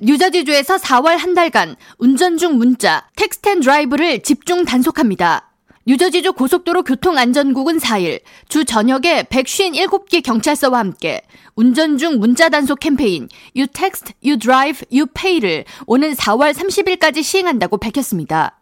뉴저지주에서 4월 한 달간 운전 중 문자, 텍스텐 드라이브를 집중 단속합니다. 뉴저지주 고속도로 교통안전국은 4일 주 저녁에 157개 경찰서와 함께 운전 중 문자 단속 캠페인 You Text, You Drive, You Pay를 오는 4월 30일까지 시행한다고 밝혔습니다.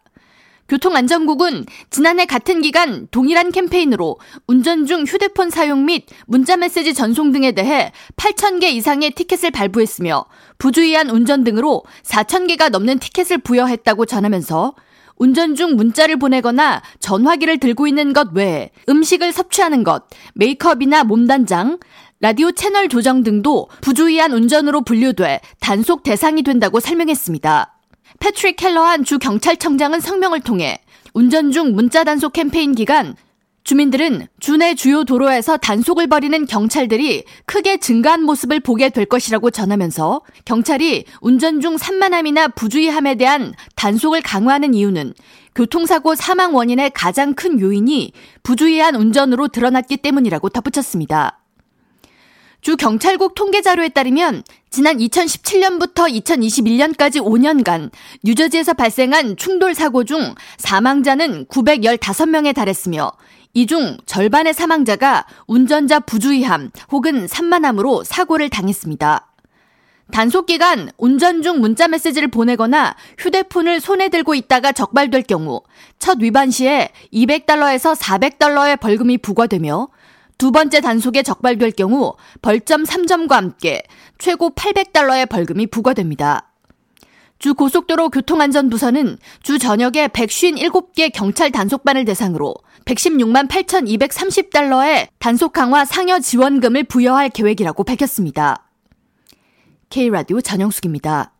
교통안전국은 지난해 같은 기간 동일한 캠페인으로 운전 중 휴대폰 사용 및 문자메시지 전송 등에 대해 8,000개 이상의 티켓을 발부했으며 부주의한 운전 등으로 4,000개가 넘는 티켓을 부여했다고 전하면서 운전 중 문자를 보내거나 전화기를 들고 있는 것 외에 음식을 섭취하는 것, 메이크업이나 몸단장, 라디오 채널 조정 등도 부주의한 운전으로 분류돼 단속 대상이 된다고 설명했습니다. 패트릭 켈러한 주 경찰청장은 성명을 통해 운전 중 문자 단속 캠페인 기간 주민들은 주내 주요 도로에서 단속을 벌이는 경찰들이 크게 증가한 모습을 보게 될 것이라고 전하면서 경찰이 운전 중 산만함이나 부주의함에 대한 단속을 강화하는 이유는 교통사고 사망 원인의 가장 큰 요인이 부주의한 운전으로 드러났기 때문이라고 덧붙였습니다. 주 경찰국 통계 자료에 따르면 지난 2017년부터 2021년까지 5년간 뉴저지에서 발생한 충돌 사고 중 사망자는 915명에 달했으며 이 중 절반의 사망자가 운전자 부주의함 혹은 산만함으로 사고를 당했습니다. 단속 기간 운전 중 문자 메시지를 보내거나 휴대폰을 손에 들고 있다가 적발될 경우 첫 위반 시에 200달러에서 400달러의 벌금이 부과되며 두 번째 단속에 적발될 경우 벌점 3점과 함께 최고 800달러의 벌금이 부과됩니다. 주 고속도로 교통안전부서는 주 저녁에 157개 경찰 단속반을 대상으로 116만 8,230달러의 단속 강화 상여 지원금을 부여할 계획이라고 밝혔습니다. K라디오 전영숙입니다.